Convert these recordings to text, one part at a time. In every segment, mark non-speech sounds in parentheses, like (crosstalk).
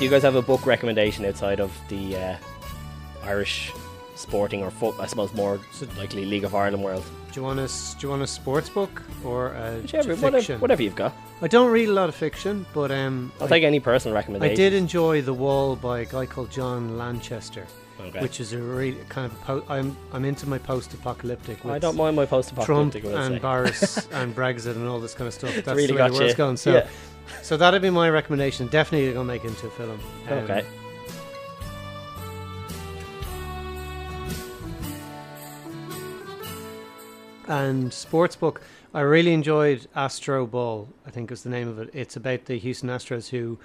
Do you guys have a book recommendation outside of the uh, Irish sporting or foot? I suppose more likely League of Ireland world. Do you want a do you want a sports book or a Whichever, fiction? whatever, whatever you've got. I don't read a lot of fiction, but um, I'll I, take any personal recommendation. I did enjoy The Wall by a guy called John Lanchester, Okay. which is a really kind of po- I'm I'm into my post-apocalyptic. I don't mind my post-apocalyptic. Will and. Boris (laughs) and Brexit and all this kind of stuff. That's really the way the world's you. going. So, Yeah. So that'd be my recommendation. Definitely gonna make it into a film. Um, Okay. And sports book, I really enjoyed Astroball. I think is the name of it. It's about the Houston Astros who,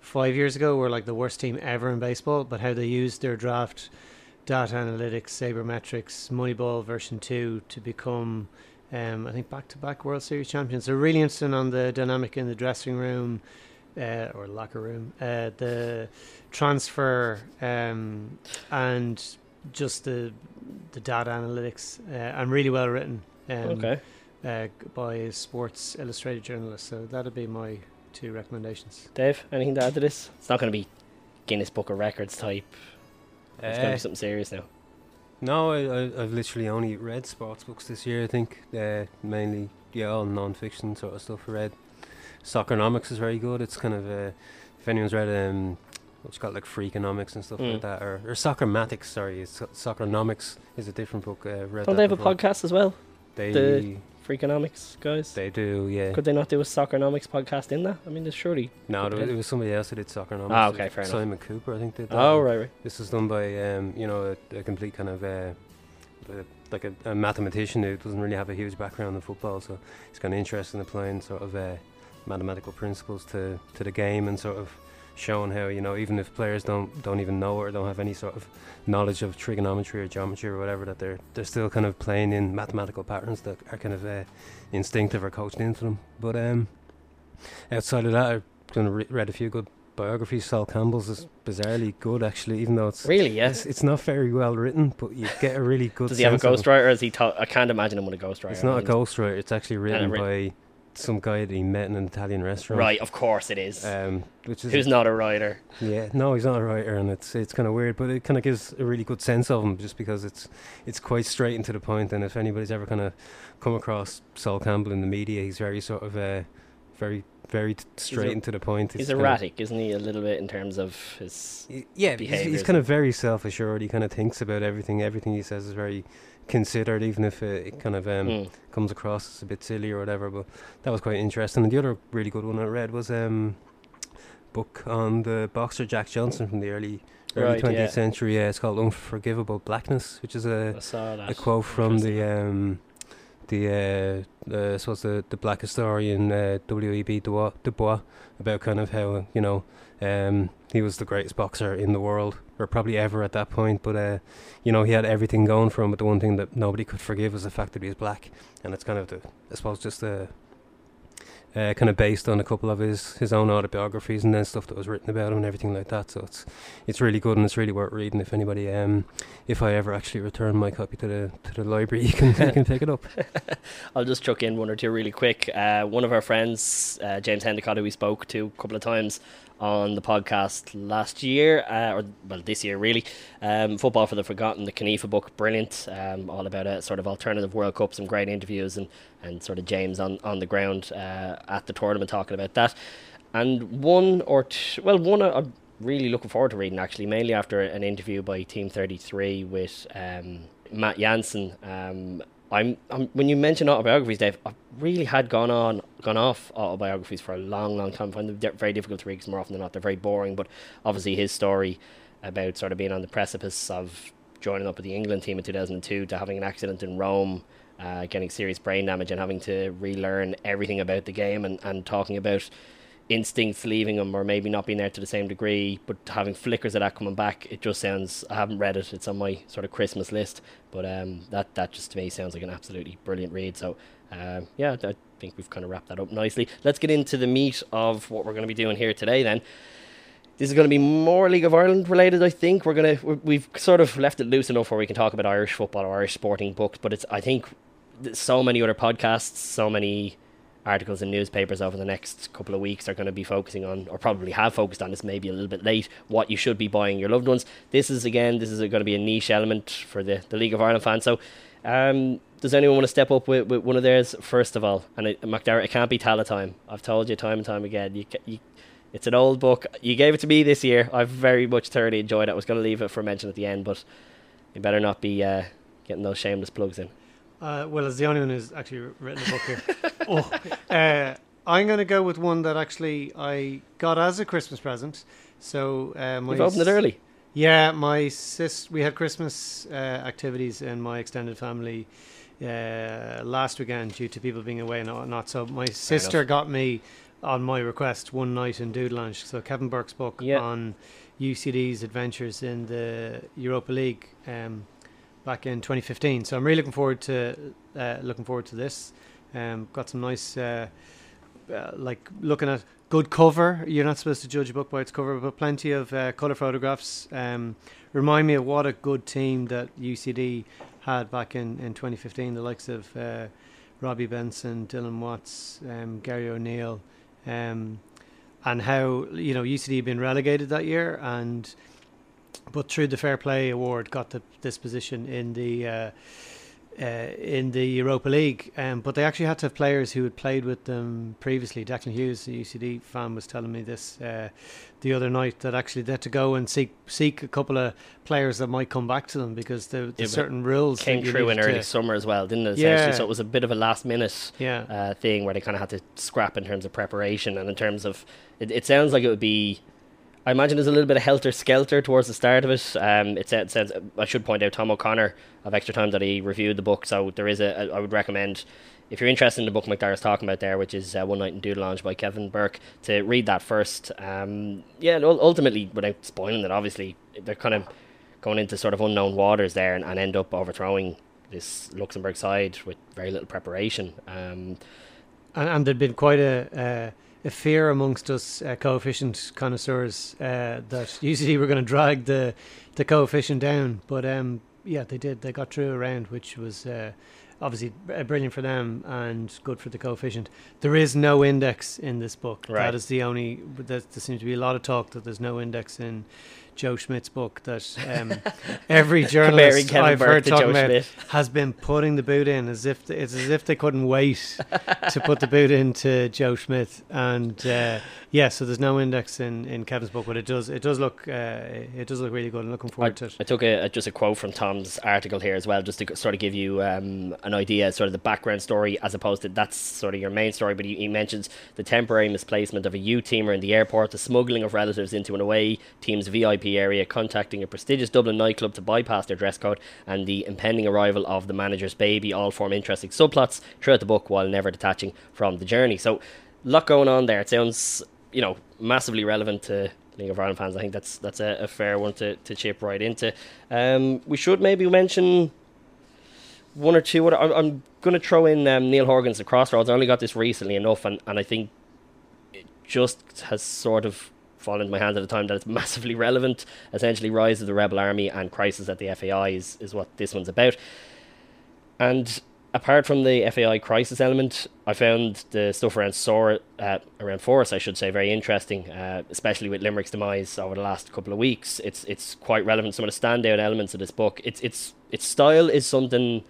five years ago, were like the worst team ever in baseball, but how they used their draft data analytics, sabermetrics, Moneyball version two to become, um, I think, back-to-back World Series champions. They're really interesting on the dynamic in the dressing room. Uh, or locker room, uh, the transfer um, and just the the data analytics uh, and really well written um, okay. uh, by a Sports Illustrated journalist. So that'd be my two recommendations. Dave, anything to add to this? It's not going to be Guinness Book of Records type. It's going to Uh, be something serious now. No, I, I've literally only read sports books this year. I think uh, mainly yeah, all non-fiction sort of stuff. I read Soccernomics is very good. It's kind of uh, if anyone's read um, what's called like Freakonomics and stuff Mm. like that, or, or Soccermatics. Sorry, it's Soccernomics is a different book. Uh, read Don't they have a podcast as well? They the- Freakonomics guys. they do, yeah. Could they not do a Soccernomics podcast in that? I mean, there's surely. no, there, could- it was somebody else that did Soccernomics. Ah, okay, fair enough. Simon Kuper, I think, did that. Oh right, right. This was done by um, you know a, a complete kind of uh, uh, like a, a mathematician who doesn't really have a huge background in football, so he's kind of interested in applying sort of uh, mathematical principles to, to the game and sort of showing how you know even if players don't don't even know or don't have any sort of knowledge of trigonometry or geometry or whatever that they're they're still kind of playing in mathematical patterns that are kind of uh, instinctive or coached into them. But um, outside of that, I've done re- read a few good biographies. Sol Campbell's is bizarrely good actually, even though it's Really? it's, Yes. it's not very well written, but you get a really good. Does he have a of ghostwriter? Or is he? To- I can't imagine him with a ghostwriter. It's not a I mean, ghostwriter. It's actually written writ- by some guy that he met in an Italian restaurant. Right, of course it is. Um, which is Who's not a writer? yeah, no, he's not a writer, and it's it's kind of weird, but it kind of gives a really good sense of him, just because it's it's quite straight and to the point. And if anybody's ever kind of come across Sol Campbell in the media, he's very sort of uh, very very t- straight a- and to the point. He's of- erratic, isn't he? A little bit in terms of his. Yeah, he's, he's kind of very self-assured. He kind of thinks about everything. Everything he says is very considered, even if uh, it kind of um, Mm. comes across as a bit silly or whatever. But that was quite interesting. And the other really good one I read was um, book on the boxer Jack Johnson from the early early Right, twentieth yeah. century. Yeah, it's called Unforgivable Blackness, which is a I saw that. a quote from the um, the uh, suppose the the black historian uh, W. B. Du Bois, Du Bois about kind of how you know um, he was the greatest boxer in the world or probably ever at that point, but uh, you know he had everything going for him. But the one thing that nobody could forgive was the fact that he was black, and it's kind of the I suppose just the. Uh, kind of based on a couple of his, his own autobiographies and then stuff that was written about him and everything like that. So it's it's really good and it's really worth reading if anybody um if I ever actually return my copy to the to the library, (laughs) you can you can pick it up. (laughs) I'll just chuck in one or two really quick. Uh, one of our friends, uh, James Endicott, who we spoke to a couple of times on the podcast last year, uh, or well, this year really. Um, Football for the Forgotten, the CONIFA book, brilliant. Um, all about a sort of alternative World Cup, some great interviews, and, and sort of James on, on the ground uh, at the tournament talking about that. And one or well, one I'm really looking forward to reading actually, mainly after an interview by Team 33 with um, Matt Jansen. I'm, I'm when you mention autobiographies, Dave, I've really had gone on gone off autobiographies for a long, long time. I find them very difficult to read because more often than not they're very boring. But obviously his story about sort of being on the precipice of joining up with the England team in 2002 to having an accident in Rome, uh, getting serious brain damage and having to relearn everything about the game and, and talking about instincts leaving him or maybe not being there to the same degree but having flickers of that coming back it just sounds I haven't read it it's on my sort of Christmas list but um that that just to me sounds like an absolutely brilliant read so um yeah I think we've kind of wrapped that up nicely let's get into the meat of what we're going to be doing here today then this is going to be more League of Ireland related, I think. We're to we've sort of left it loose enough where we can talk about Irish football or Irish sporting books, but it's I think so many other podcasts, so many articles in newspapers over the next couple of weeks are going to be focusing on, or probably have focused on this, maybe a little bit late, what you should be buying your loved ones. This is again, this is going to be a niche element for the, the League of Ireland fans. So, um, does anyone want to step up with, with one of theirs first of all? And it, Macdara, it can't be Tallaght Time. I've told you time and time again. You, you, it's an old book. You gave it to me this year. I've very much thoroughly enjoyed it. I was going to leave it for mention at the end, but you better not be uh, getting those shameless plugs in. Uh, well, as the only one who's actually written a book here, (laughs) oh, uh, I'm going to go with one that actually I got as a Christmas present. So uh, my you've opened it early. Yeah, my sis. We had Christmas uh, activities in my extended family uh, last weekend due to people being away and not. So my sister got me on my request one night in Dudelange. So Kevin Burke's book yeah. on UCD's adventures in the Europa League. Um, back in 2015. So I'm really looking forward to uh, looking forward to this. Um, got some nice, uh, uh, like looking at good cover. You're not supposed to judge a book by its cover, but plenty of uh, color photographs. Um, remind me of what a good team that UCD had back in, in 2015. The likes of uh, Robbie Benson, Dylan Watts, um, Gary O'Neill, um, and how you know UCD had been relegated that year and but through the Fair Play Award, got the, this position in the uh, uh, in the Europa League. Um, but they actually had to have players who had played with them previously. Declan Hughes, the UCD fan, was telling me this uh, the other night that actually they had to go and seek seek a couple of players that might come back to them because the, the yeah, certain rules came true in early summer as well, didn't it? Yeah. So it was a bit of a last minute yeah. uh, thing where they kind of had to scrap in terms of preparation and in terms of it, it sounds like it would be I imagine there's a little bit of helter skelter towards the start of it. Um, it says, says I should point out Tom O'Connor of Extra Time that he reviewed the book, so there is a. I would recommend if you're interested in the book Macdara's talking about there, which is uh, One Night in Dudelange by Kevin Burke, to read that first. Um, yeah, ultimately, without spoiling it, obviously they're kind of going into sort of unknown waters there and, and end up overthrowing this Luxembourg side with very little preparation. Um, and, and there'd been quite a. Uh a fear amongst us uh, coefficient connoisseurs uh, that (laughs) usually we're going to drag the the coefficient down, but um, yeah, they did. They got through a round, which was uh, obviously brilliant for them and good for the coefficient. There is no index in this book. Right. That is the only. There seems to be a lot of talk that there's no index in Joe Schmidt's book that um, (laughs) every journalist I've heard talking about Schmidt. (laughs) has been putting the boot in as if it's as if they couldn't wait to put the boot into Joe Schmidt. And uh, yeah, so there's no index in, in Kevin's book, but it does it does look uh, it does look really good. I'm looking forward I, to it. I took a, just a quote from Tom's article here as well, just to sort of give you um, an idea, sort of the background story, as opposed to that's sort of your main story. But he, he mentions the temporary misplacement of a U teamer in the airport, the smuggling of relatives into an away team's VIP area, contacting a prestigious Dublin nightclub to bypass their dress code, and the impending arrival of the manager's baby all form interesting subplots throughout the book while never detaching from the journey. So, a lot going on there. It sounds, you know, massively relevant to League of Ireland fans. I think that's that's a, a fair one to, to chip right into. Um, we should maybe mention one or two. I'm, I'm going to throw in um, Neal Horgan's The Crossroads. I only got this recently enough, and, and I think it just has sort of fallen into my hands at a time that it's (laughs) massively relevant. Essentially, Rise of the Rebel Army and Crisis at the FAI is, is what this one's about. And apart from the FAI crisis element, I found the stuff around Sor- uh, around FORAS, I should say, very interesting, uh, especially with Limerick's demise over the last couple of weeks. It's it's quite relevant. Some of the standout elements of this book. It's it's its style is something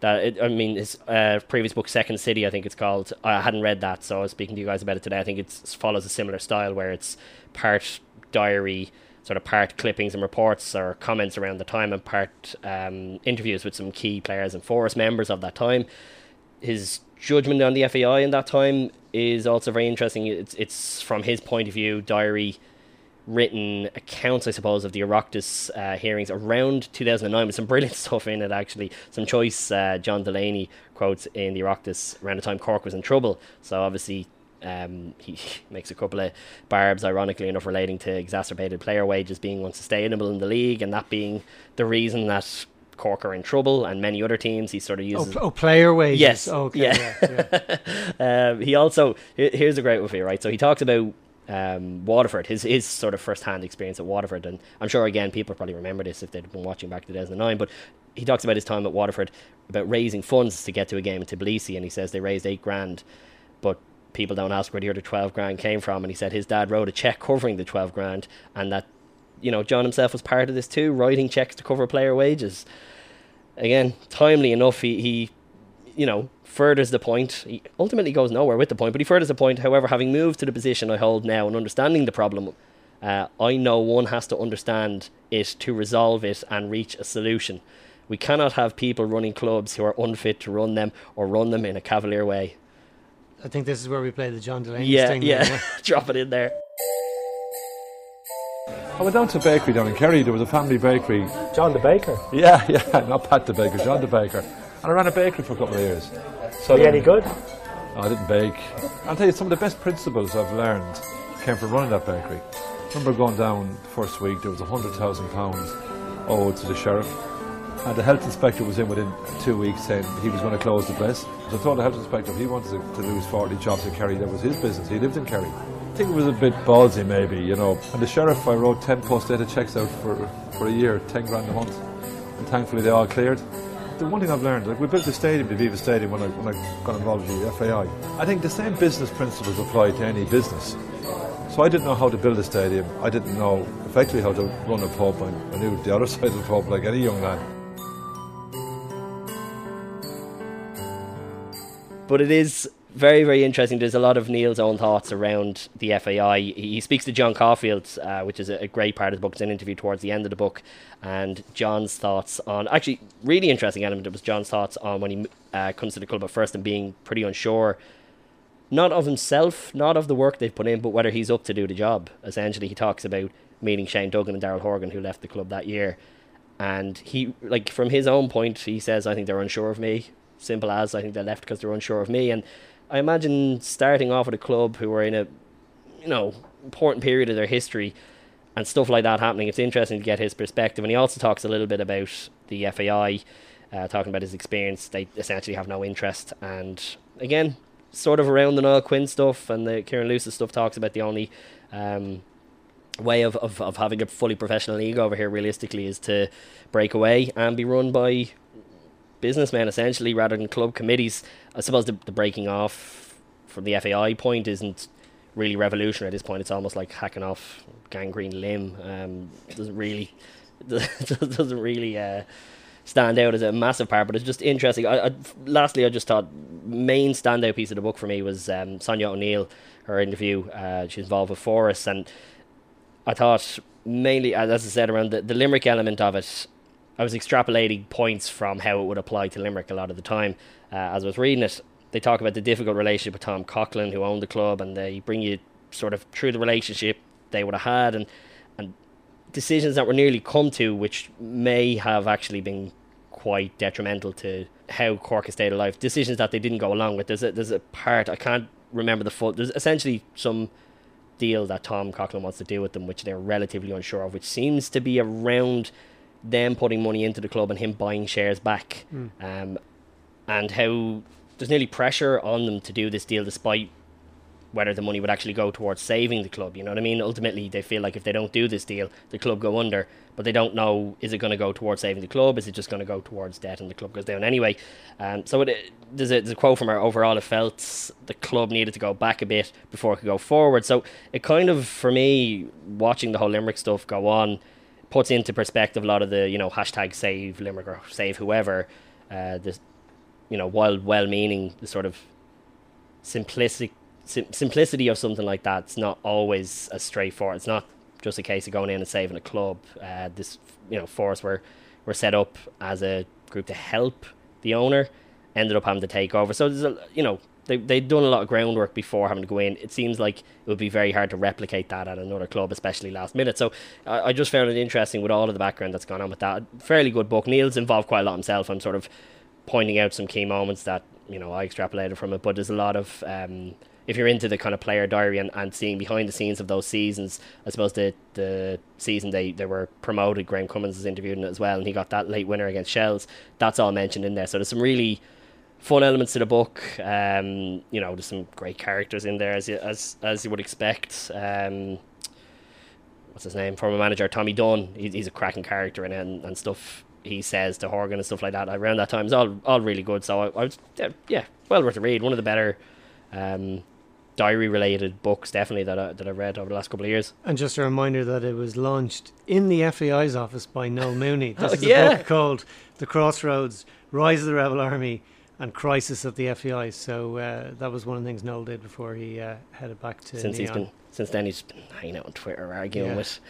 that it, I mean his uh, previous book Second City I think it's called. I hadn't read that so I was speaking to you guys about it today. I think it follows a similar style where it's part diary sort of part clippings and reports or comments around the time and part um, interviews with some key players and FORAS members of that time. His judgment on the FAI in that time is also very interesting. It's it's from his point of view diary written accounts, I suppose, of the Oireachtas uh, hearings around 2009 with some brilliant (laughs) stuff in it, actually. Some choice uh, John Delaney quotes in the Oireachtas around the time Cork was in trouble. So obviously, um, (laughs) he makes a couple of barbs, ironically enough, relating to exacerbated player wages being unsustainable in the league and that being the reason that Cork are in trouble and many other teams. He sort of uses. Oh, oh player wages. Yes. okay. Yeah. yeah, yeah. (laughs) um, he also here's a great one for you, right? So he talks about um, Waterford, his his sort of first hand experience at Waterford, and I'm sure again people probably remember this if they'd been watching back to 2009. But he talks about his time at Waterford, about raising funds to get to a game in Tbilisi, and he says they raised eight grand. but people don't ask where the other 12 grand came from. And he said his dad wrote a check covering the 12 grand, and that, you know, John himself was part of this too, writing checks to cover player wages. Again, timely enough, he, he you know, furthers the point. He ultimately goes nowhere with the point, but he furthers the point. However, having moved to the position I hold now and understanding the problem, uh, I know one has to understand it to resolve it and reach a solution. We cannot have people running clubs who are unfit to run them or run them in a cavalier way. I think this is where we play the John Delaney Yeah, sting. yeah. (laughs) Drop it in there. I went down to a bakery down in Kerry. There was a family bakery. John the Baker. Yeah, (laughs) yeah, not Pat the Baker, John the Baker. And I ran a bakery for a couple of years. So Are you any good? I didn't bake. I'll tell you, some of the best principles I've learned came from running that bakery. I remember going down the first week, there was £100,000 owed to the sheriff. And the health inspector was in within two weeks saying he was going to close the place. So I told the health inspector he wanted to, to lose 40 jobs in Kerry, that was his business. He lived in Kerry. I think it was a bit ballsy, maybe, you know. And the sheriff, I wrote 10 post-data checks out for, for a year, 10 grand a month. And thankfully they all cleared. The one thing I've learned, like we built the stadium, the Aviva Stadium, when I, when I got involved with the FAI. I think the same business principles apply to any business. So I didn't know how to build a stadium. I didn't know effectively how to run a pub. I, knew the other (laughs) side of the pub like any young lad. But it is very, very interesting. There's a lot of Neal's own thoughts around the FAI. He speaks to John Caulfield, uh, which is a, a great part of the book. It's an interview towards the end of the book. And John's thoughts on, actually, really interesting element. It was John's thoughts on when he uh, comes to the club at first and being pretty unsure, not of himself, not of the work they've put in, but whether he's up to do the job. Essentially, he talks about meeting Shane Duggan and Daryl Horgan, who left the club that year. And he, like, from his own point, he says, I think they're unsure of me. Simple as, I think they left because they're unsure of me. And I imagine starting off at a club who were in a, you know, important period of their history and stuff like that happening. It's interesting to get his perspective. And he also talks a little bit about the FAI, uh, talking about his experience. They essentially have no interest. And again, sort of around the Noel Quinn stuff and the Kieran Lewis stuff talks about the only um, way of, of, of having a fully professional league over here realistically is to break away and be run by businessmen essentially rather than club committees. I suppose the, the breaking off from the FAI point isn't really revolutionary at this point. It's almost like hacking off gangrene limb. Um, doesn't really (laughs) doesn't really uh, stand out as a massive part, but it's just interesting. I, I, lastly, I just thought main standout piece of the book for me was um, Sonia O'Neill, her interview. Uh, she's involved with FORAS, and I thought mainly, as I said, around the, the Limerick element of it. I was extrapolating points from how it would apply to Limerick a lot of the time. Uh, as I was reading it, they talk about the difficult relationship with Tom Coughlan, who owned the club, and they bring you sort of through the relationship they would have had, and and decisions that were nearly come to, which may have actually been quite detrimental to how Cork has stayed alive. Decisions that they didn't go along with. There's a there's a part I can't remember the full. There's essentially some deal that Tom Coughlan wants to do with them, which they're relatively unsure of, which seems to be around them putting money into the club and him buying shares back, um, and how there's nearly pressure on them to do this deal despite whether the money would actually go towards saving the club. You know what I mean? Ultimately, they feel like if they don't do this deal, the club go under. But they don't know is it going to go towards saving the club? Is it just going to go towards debt and the club goes down anyway? Um, so it, there's, a, there's a quote from her. Overall, it felt the club needed to go back a bit before it could go forward. So it kind of, for me, watching the whole Limerick stuff go on, puts into perspective a lot of the you know hashtag save Limerick or save whoever. Uh, this, you know, while well-meaning, the sort of simplistic sim- simplicity of something like that's not always as straightforward. It's not just a case of going in and saving a club. Uh, this, you know, FORAS were were set up as a group to help the owner, ended up having to take over. So there's a, you know, they they'd done a lot of groundwork before having to go in. It seems like it would be very hard to replicate that at another club, especially last minute. So I, I just found it interesting with all of the background that's gone on with that. Fairly good book. Neal's involved quite a lot himself. I'm sort of pointing out some key moments that you know I extrapolated from it, but there's a lot of um, if you're into the kind of player diary and, and seeing behind the scenes of those seasons, I suppose the the season they, they were promoted, Graham Cummins was interviewed in it as well, and he got that late winner against Shells. That's all mentioned in there. So there's some really fun elements to the book. Um, you know, there's some great characters in there as you, as as you would expect. Um, what's his name? Former manager Tommy Dunne. He, he's a cracking character in it and, and stuff he says to Horgan and stuff like that. Around that time, it's all all really good. So I, I was yeah, yeah, well worth a read. One of the better um, diary related books definitely that I, that I read over the last couple of years. And just a reminder that it was launched in the FAI's office by Noel Mooney. (laughs) This Oh, is yeah. a book called The Crossroads, Rise of the Rebel Army and Crisis at the FAI. So uh, that was one of the things Noel did before he uh, headed back to since he's Nyon. been since then he's been hanging out on Twitter arguing Yeah. with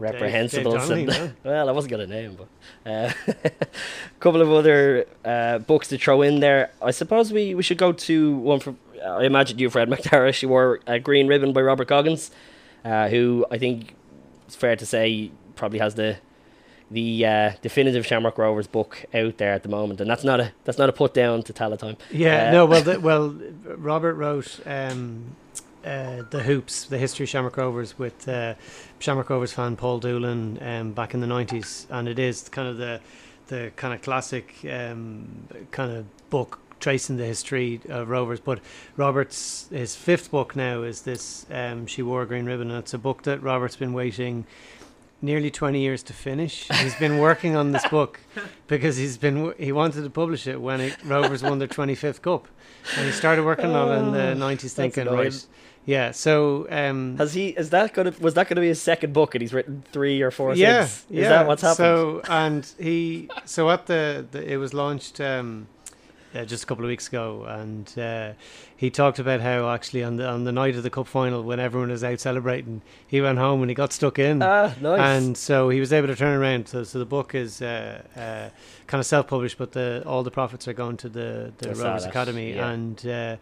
reprehensibles. Donnelly, and, no? well, I wasn't gonna name, but uh, a (laughs) couple of other uh, books to throw in there. I suppose we, we should go to one from. I imagine you've read McTarrish. You wore a green ribbon by Robert Goggins, uh, who I think it's fair to say probably has the the uh, definitive Shamrock Rovers book out there at the moment, and that's not a that's not a put down to Tallaght Time. Yeah, Uh, no, well, (laughs) the, well, Robert wrote um, uh, the Hoops, the history of Shamrock Rovers with uh, Shamrock Rovers fan Paul Doolan um, back in the nineties, and it is kind of the the kind of classic um, kind of book tracing the history of Rovers. But Robert's his fifth book now is this um, She Wore a Green Ribbon, and it's a book that Robert's been waiting. Nearly twenty years to finish. He's been working on this book (laughs) because he's been he wanted to publish it when it, Rovers won their twenty fifth cup, and he started working on it in the Oh, nineties, thinking annoying. right, yeah. So um, Has he? Is that gonna? Was that gonna be his second book, and he's written three or four? yeah, since? yeah. That what's happened? So and he so at the, the it was launched um, uh, just a couple of weeks ago, and uh, he talked about how actually on the on the night of the cup final, when everyone was out celebrating, he went home and he got stuck in. ah, nice. And so he was able to turn around. So, so the book is uh, uh, kind of self-published, but the all the profits are going to the the I Rovers Academy. yeah. And uh,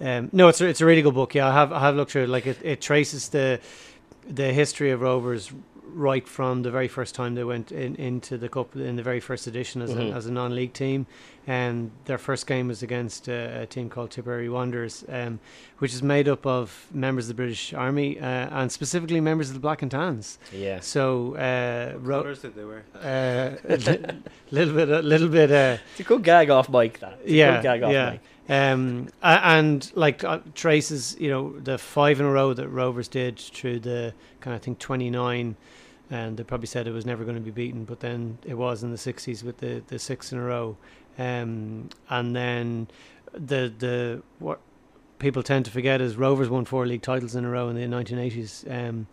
um, no, it's a, it's a really good book. Yeah, I have I have looked through it. Like it, it traces the the history of Rovers right from the very first time they went in, into the cup in the very first edition as, Mhm. a, as a non-league team, and their first game was against uh, a team called Tipperary Wanderers, um, which is made up of members of the British Army uh, and specifically members of the Black and Tans. yeah. So, uh, ro- Colours did they wear? uh, a (laughs) li- little bit, a little bit, uh, It's a good gag off Mike. That. It's a yeah, good gag off yeah. mic. Um, and like uh, traces, you know, the five in a row that Rovers did through the kind of I think twenty nine, and they probably said it was never going to be beaten, but then it was in the sixties with the the six in a row, um, and then the the what people tend to forget is Rovers won four league titles in a row in the nineteen eighties, um,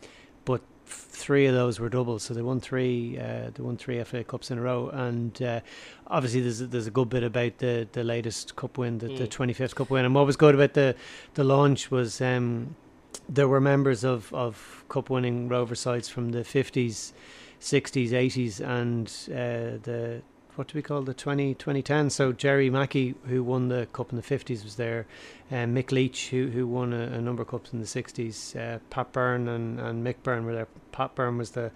but f- three of those were doubles, so they won three. Uh, they won three FA Cups in a row, and uh, obviously there's a, there's a good bit about the, the latest cup win, the, the Mm. 25th cup win. And what was good about the the launch was um, there were members of, of cup winning Rover sides from the 50s, 60s, 80s, and uh, the what do we call the 20, 2010? So Gerry Mackey, who won the cup in the 50s, was there. Um, Mick Leach, who who won a, a number of cups in the 60s. Uh, Pat Byrne and, and Mick Byrne were there. Pat Byrne was the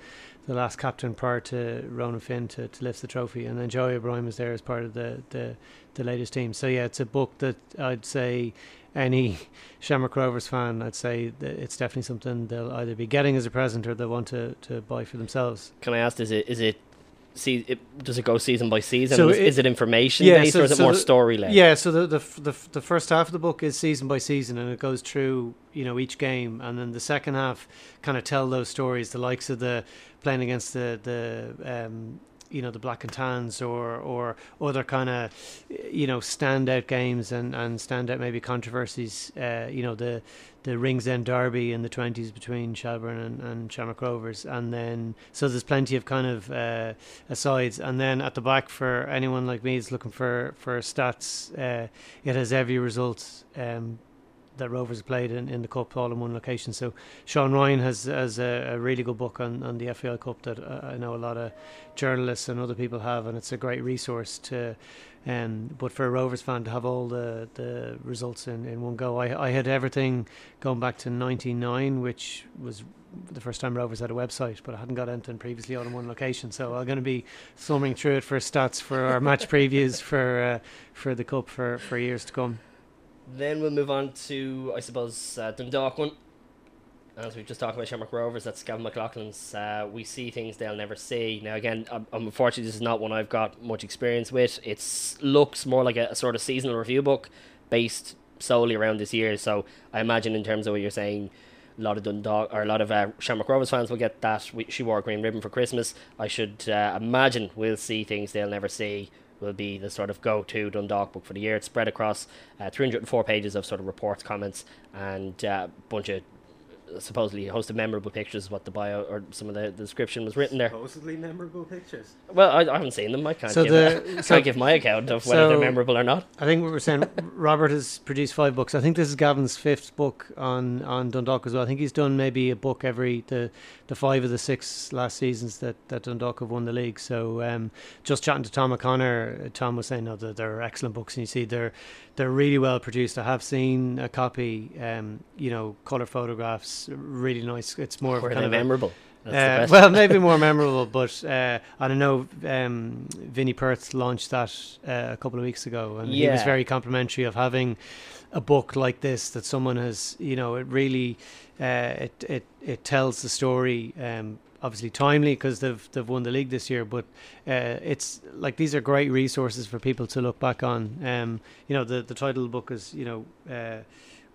the last captain prior to Ronan Finn to, to lift the trophy, and then Joey O'Brien was there as part of the, the, the latest team. So yeah, it's a book that I'd say any Shamrock Rovers fan, I'd say that it's definitely something they'll either be getting as a present or they want to, to buy for themselves. Can I ask? Is it? Is it? See, it, does it go season by season? So is, it- is it information Yeah, based so- or is it so more story led? Yeah, so the, the the the first half of the book is season by season, and it goes through you know each game, and then the second half kind of tell those stories, the likes of the playing against the the um, you know the black and tans or or other kind of you know standout games and and standout maybe controversies. Uh, you know the the Ringsend Derby in the twenties between Shelburne and, and Shamrock Rovers, and then so there's plenty of kind of uh, asides, and then at the back for anyone like me is looking for for stats. Uh, it has every result um, that Rovers played in, in the cup all in one location. So Sean Ryan has has a, a really good book on, on the FAI Cup that uh, I know a lot of journalists and other people have, and it's a great resource to. Um, but for a Rovers fan to have all the, the results in, in one go, I, I had everything going back to '99, which was the first time Rovers had a website, but I hadn't got anything previously all in one location. So I'm going to be thumbing through it for stats for our match (laughs) previews for uh, for the cup for, for years to come. Then we'll move on to, I suppose, uh, one. As we've just talked about Shamrock Rovers, that's Gavin McLaughlin's. Uh, we see things they'll never see. Now, again, um, unfortunately, this is not one I've got much experience with. It looks more like a, a sort of seasonal review book based solely around this year. So I imagine, in terms of what you're saying, a lot of Dundalk or a lot of uh, Shamrock Rovers fans will get that. We, she wore a green ribbon for Christmas. I should uh, imagine we'll see things they'll never see will be the sort of go-to Dundalk book for the year. It's spread across uh, 304 pages of sort of reports, comments, and a uh, bunch of supposedly a host of memorable pictures. What the bio or some of the, the description was written there. Supposedly memorable pictures. Well, I, I haven't seen them. I can't. So give the- (laughs) a, so- can't give my account of whether so- they're memorable or not. I think we were saying Robert has produced five books. I think this is Gavin's fifth book on, on Dundalk as well. I think he's done maybe a book every the the five of the six last seasons that, that Dundalk have won the league. So um, just chatting to Tom O'Connor, Tom was saying no, that they're excellent books, and you see they're they're really well produced. I have seen a copy, um, you know, color photographs, really nice. It's more of kind of memorable? Uh, well, maybe more memorable, but uh, I don't know. Um, Vinnie Perth launched that uh, a couple of weeks ago, and he was very complimentary of having a book like this that someone has. You know, it really uh, it it it tells the story. Um, obviously timely because they've they've won the league this year, but uh, it's like these are great resources for people to look back on. Um, you know, the the title book is you know. Uh,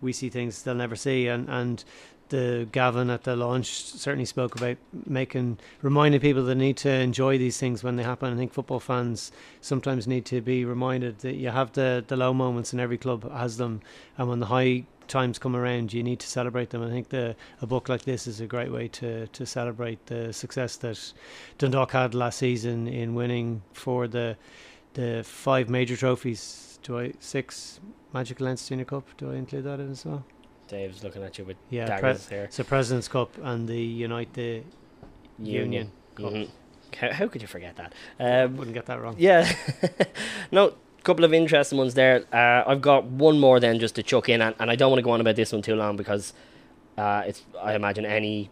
we see things they'll never see, and, and the Gavin at the launch certainly spoke about making reminding people they need to enjoy these things when they happen. I think football fans sometimes need to be reminded that you have the the low moments and every club has them, and when the high times come around, you need to celebrate them. I think the a book like this is a great way to to celebrate the success that Dundalk had last season in winning for the the five major trophies. Do I six Magic Lens Senior Cup? Do I include that in as well? Dave's looking at you with Yeah, daggers here. So President's Cup and the Unite the Union. Cup. Mhm. How, how could you forget that? Um, Wouldn't get that wrong. Yeah. (laughs) no, couple of interesting ones there. Uh, I've got one more then just to chuck in, and, and I don't want to go on about this one too long because uh, it's I imagine any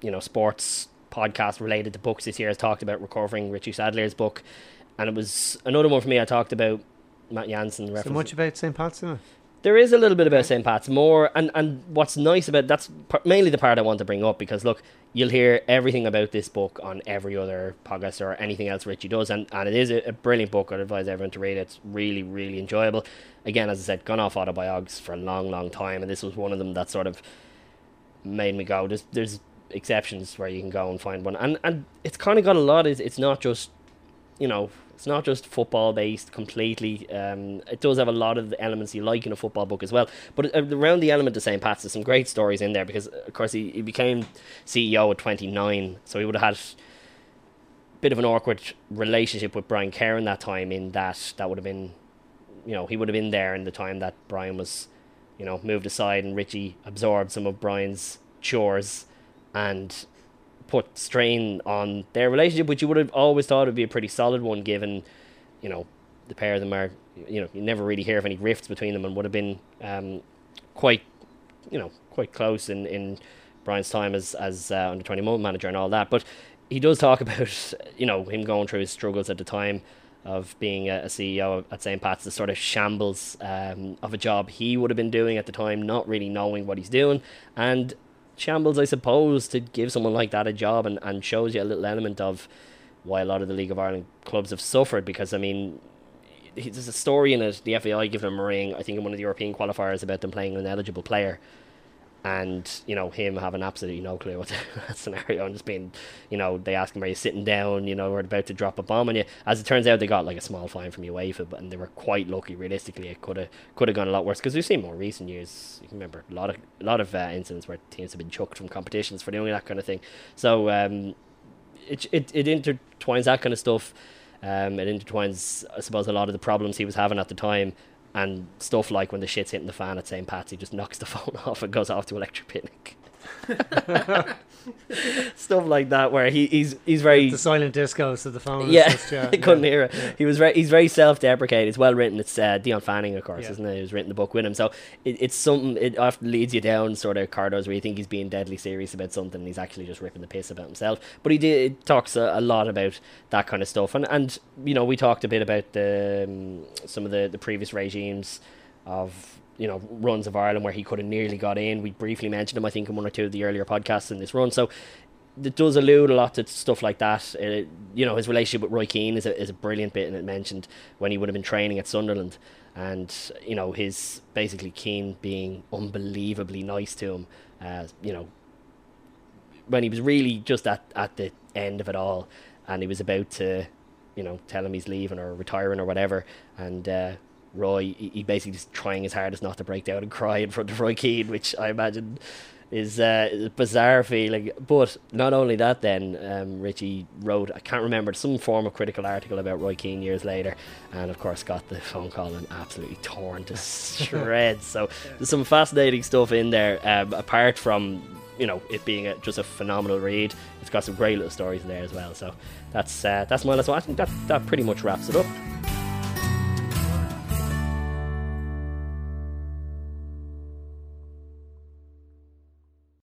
you know sports podcast related to books this year has talked about recovering Richie Sadlier's book, and it was another one for me. I talked about Matt Jansen. So much about St. Pat's. There is a little bit about St. Pat's more, and, and what's nice about that's mainly the part I want to bring up because look, you'll hear everything about this book on every other podcast or anything else Richie does, and, and it is a, a brilliant book. I'd advise everyone to read it. It's really, really enjoyable. Again, as I said, gone off autobiographies for a long, long time, and this was one of them that sort of made me go. There's there's exceptions where you can go and find one, and and it's kind of got a lot. It's it's not just you know it's not just football based completely. Um, it does have a lot of the elements you like in a football book as well. But uh, around the element of St. Pat's, there's some great stories in there because, of course, he, he became CEO at 29, so he would have had a bit of an awkward relationship with Brian Kerr in that time. In that, that would have been, you know, he would have been there in the time that Brian was, you know, moved aside and Richie absorbed some of Brian's chores and put strain on their relationship, which you would have always thought would be a pretty solid one, given, you know, the pair of them are, you know, you never really hear of any rifts between them, and would have been um, quite, you know, quite close in, in Brian's time as as uh, under twenty manager and all that. But he does talk (laughs) about, you know, him going through his struggles at the time of being a, a CEO at St. Pat's, the sort of shambles um, of a job he would have been doing at the time, not really knowing what he's doing, and shambles, I suppose, to give someone like that a job and, and shows you a little element of why a lot of the League of Ireland clubs have suffered. Because, I mean, there's a story in it, the FAI giving him a ring, I think in one of the European qualifiers, about them playing an eligible player. And, you know, him having absolutely no clue what (laughs) that scenario and just being, you know, they ask him, are you sitting down, you know, we're about to drop a bomb on you. As it turns out, they got like a small fine from UEFA, but and they were quite lucky. Realistically, it could have could have gone a lot worse because we've seen more recent years. You can remember a lot of a lot of uh, incidents where teams have been chucked from competitions for doing that kind of thing. So um, it it it intertwines that kind of stuff. Um, it intertwines, I suppose, a lot of the problems he was having at the time, and stuff like when the shit's hitting the fan at St. Pat's, just knocks the (laughs) phone off and goes off to electric picnic. (laughs) stuff like that, where he, he's he's very The silent disco, so the phone. yeah, just, yeah, (laughs) I couldn't yeah, hear it. yeah. He was very, he's very self-deprecating. It's well written. It's uh, Dion Fanning, of course, Yeah. isn't it? Who's written the book with him. So it, it's something. It often leads you down sort of corridors where you think he's being deadly serious about something, and he's actually just ripping the piss about himself. But he did it talks a, a lot about that kind of stuff, and and you know we talked a bit about the um, some of the the previous regimes of you know runs of Ireland where he could have nearly got in. We briefly mentioned him, I think, in one or two of the earlier podcasts in this run. So it does allude a lot to stuff like that. It, you know, his relationship with Roy Keane is a, is a brilliant bit, and it mentioned when he would have been training at Sunderland, and you know his basically Keane being unbelievably nice to him. Uh, you know, when he was really just at at the end of it all, and he was about to you know, tell him he's leaving or retiring or whatever. And uh, Roy, he, basically just trying his hardest not to break down and cry in front of Roy Keane, which I imagine is uh, a bizarre feeling. But not only that, then um, Richie wrote, I can't remember, some form of critical article about Roy Keane years later, and of course got the phone call and absolutely torn to (laughs) shreds. so there's some fascinating stuff in there, um, apart from you know it being a, just a phenomenal read. It's got some great little stories in there as well. So that's uh, that's my last one. I think that that pretty much wraps it up.